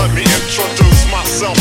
let me introduce myself.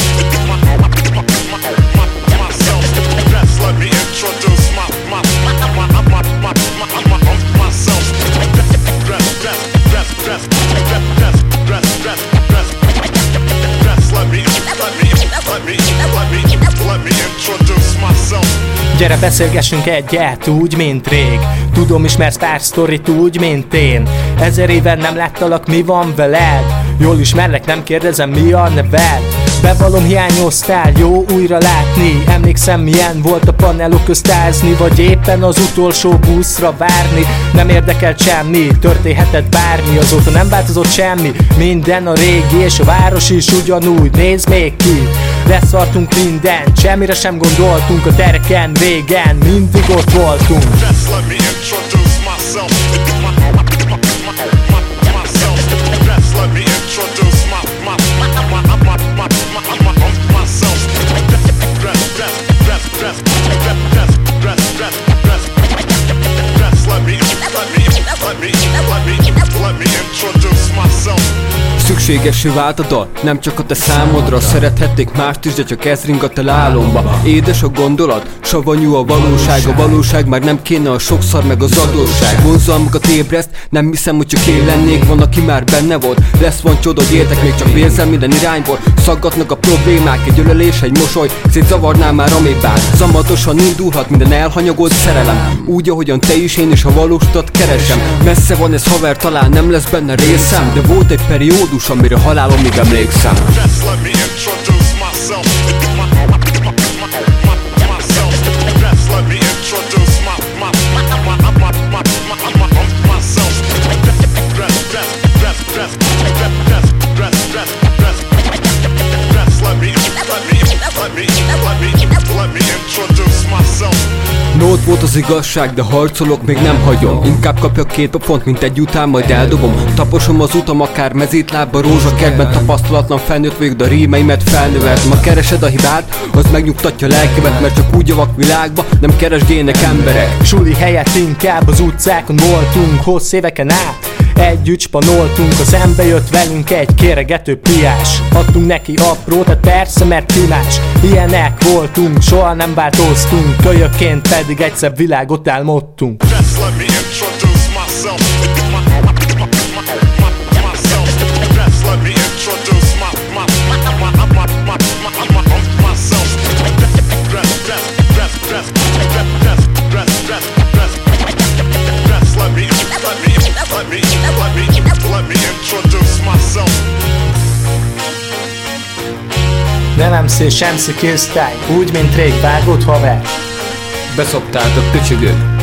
Gyere beszélgessünk egyet, úgy, mint rég Tudom, ismersz pár sztorit úgy, mint én Ezer éven nem láttalak, mi van veled? Jól ismerlek, nem kérdezem, mi a neved? Bevallom hiányoztál, jó újra látni. Emlékszem milyen volt a panelok köztázni Vagy éppen az utolsó buszra várni. Nem érdekelt semmi, történhetett bármi. Azóta nem változott semmi, minden a régi És a város is ugyanúgy, néz még ki. Leszartunk mindent, semmire sem gondoltunk A terken, végen, mindig ott voltunk. Just let me introduce myself. Let me, let me, let me introduce myself. Szükségesé vált a dal, nem csak a te számodra Szerethették mást is, de csak ez ringat el álomba Édes a gondolat, savanyú a valóság. A valóság már nem kéne a sokszor meg az adósság. Vonzalmakat ébreszt, nem hiszem, hogy csak én lennék Van, aki már benne volt, lesz van csoda, értek még csak vérzem minden irányból. Szaggatnak a problémák, egy ölelés, egy mosoly. Szétzavarná már a mébát Szamatosan indulhat minden elhanyagolt szerelem. Úgy, ahogyan te is, én is a valóstat keresem. Messze van ez haver, talán nem lesz benne részem. De volt egy periódus, amire halálomig emlékszem Just let me introduce myself. Let me introduce my, my, my, my, my, my, my, my, myself. Let me, let me, let me, let me, let me introduce. Nót volt az igazság, de harcolok, még nem hagyom. Inkább kapjak két pont, mint egy után, majd eldobom. Taposom az utam, akár mezítlábba, rózsakertben Tapasztalatlan felnőtt vagyok, de a rímeimet felnövelt Ma keresed a hibát, az megnyugtatja lelkemet Mert csak úgy javak világba, nem keresgélnek emberek. Suli helyett inkább az utcákon voltunk Hossz éveken át Együtt spanoltunk, a szembe jött velünk egy kéregető piás. Adtunk neki aprót, hát persze mert timás Ilyenek voltunk, soha nem változtunk Kölyökként pedig egyszer világot álmodtunk Just let me introduce myself. Ne nem szél sem szikésztály, úgy mint rég vágott haver Beszoptátok, köcsögök